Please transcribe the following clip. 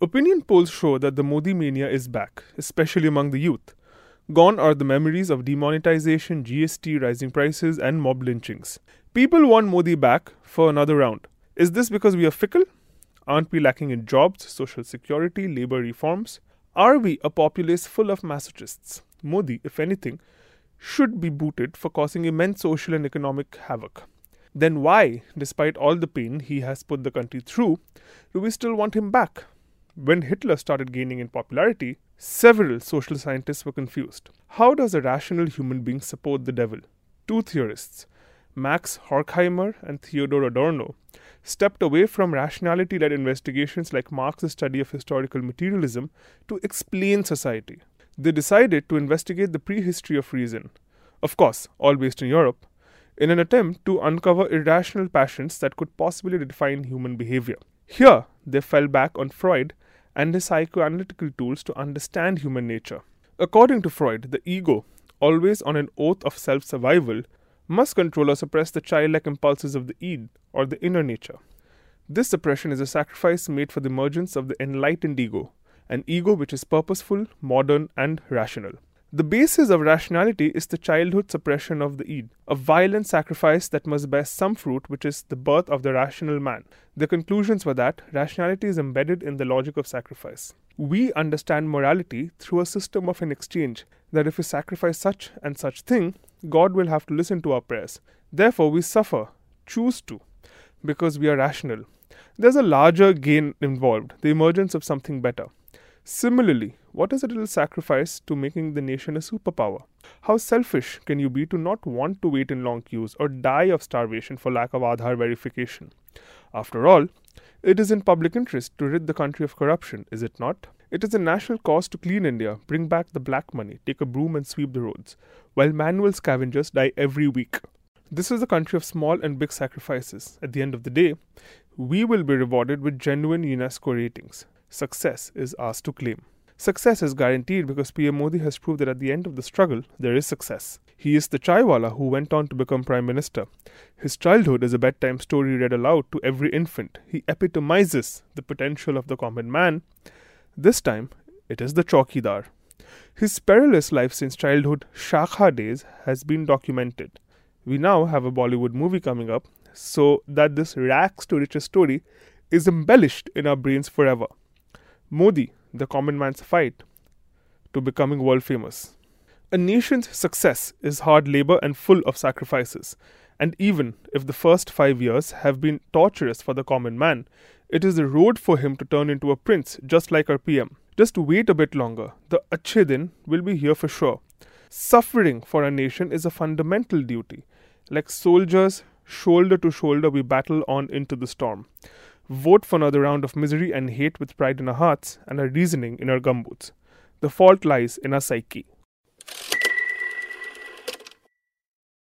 Opinion polls show that the Modi mania is back, especially among the youth. Gone are the memories of demonetization, GST, rising prices, and mob lynchings. People want Modi back for another round. Is this because we are fickle? Aren't we lacking in jobs, social security, labor reforms? Are we a populace full of masochists? Modi, if anything, should be booted for causing immense social and economic havoc. Then why, despite all the pain he has put the country through, do we still want him back? When Hitler started gaining in popularity, Several social scientists were confused. How does a rational human being support the devil? Two theorists, Max Horkheimer and Theodor Adorno, stepped away from rationality led investigations like Marx's study of historical materialism to explain society. They decided to investigate the prehistory of reason, of course, all based in Europe, in an attempt to uncover irrational passions that could possibly define human behavior. Here, they fell back on Freud and his psychoanalytical tools to understand human nature. According to Freud, the ego, always on an oath of self survival, must control or suppress the childlike impulses of the id, or the inner nature. This suppression is a sacrifice made for the emergence of the enlightened ego, an ego which is purposeful, modern, and rational. The basis of rationality is the childhood suppression of the id, a violent sacrifice that must bear some fruit, which is the birth of the rational man. The conclusions were that rationality is embedded in the logic of sacrifice. We understand morality through a system of an exchange, that if we sacrifice such and such thing, God will have to listen to our prayers. Therefore, we suffer, choose to, because we are rational. There's a larger gain involved, the emergence of something better. Similarly, what is a little sacrifice to making the nation a superpower? How selfish can you be to not want to wait in long queues or die of starvation for lack of Aadhaar verification? After all, it is in public interest to rid the country of corruption, is it not? It is a national cause to clean India, bring back the black money, take a broom and sweep the roads, while manual scavengers die every week. This is a country of small and big sacrifices. At the end of the day, we will be rewarded with genuine UNESCO ratings success is ours to claim. Success is guaranteed because PM Modi has proved that at the end of the struggle, there is success. He is the chaiwala who went on to become Prime Minister. His childhood is a bedtime story read aloud to every infant. He epitomizes the potential of the common man. This time, it is the Chaukidar. His perilous life since childhood, Shakha days, has been documented. We now have a Bollywood movie coming up, so that this rags to riches story is embellished in our brains forever. Modi, the common man's fight to becoming world famous. A nation's success is hard labor and full of sacrifices. And even if the first five years have been torturous for the common man, it is the road for him to turn into a prince, just like our PM. Just wait a bit longer. The Achhe Din will be here for sure. Suffering for a nation is a fundamental duty. Like soldiers, shoulder to shoulder, we battle on into the storm vote for another round of misery and hate with pride in our hearts and our reasoning in our gumboots. The fault lies in our psyche.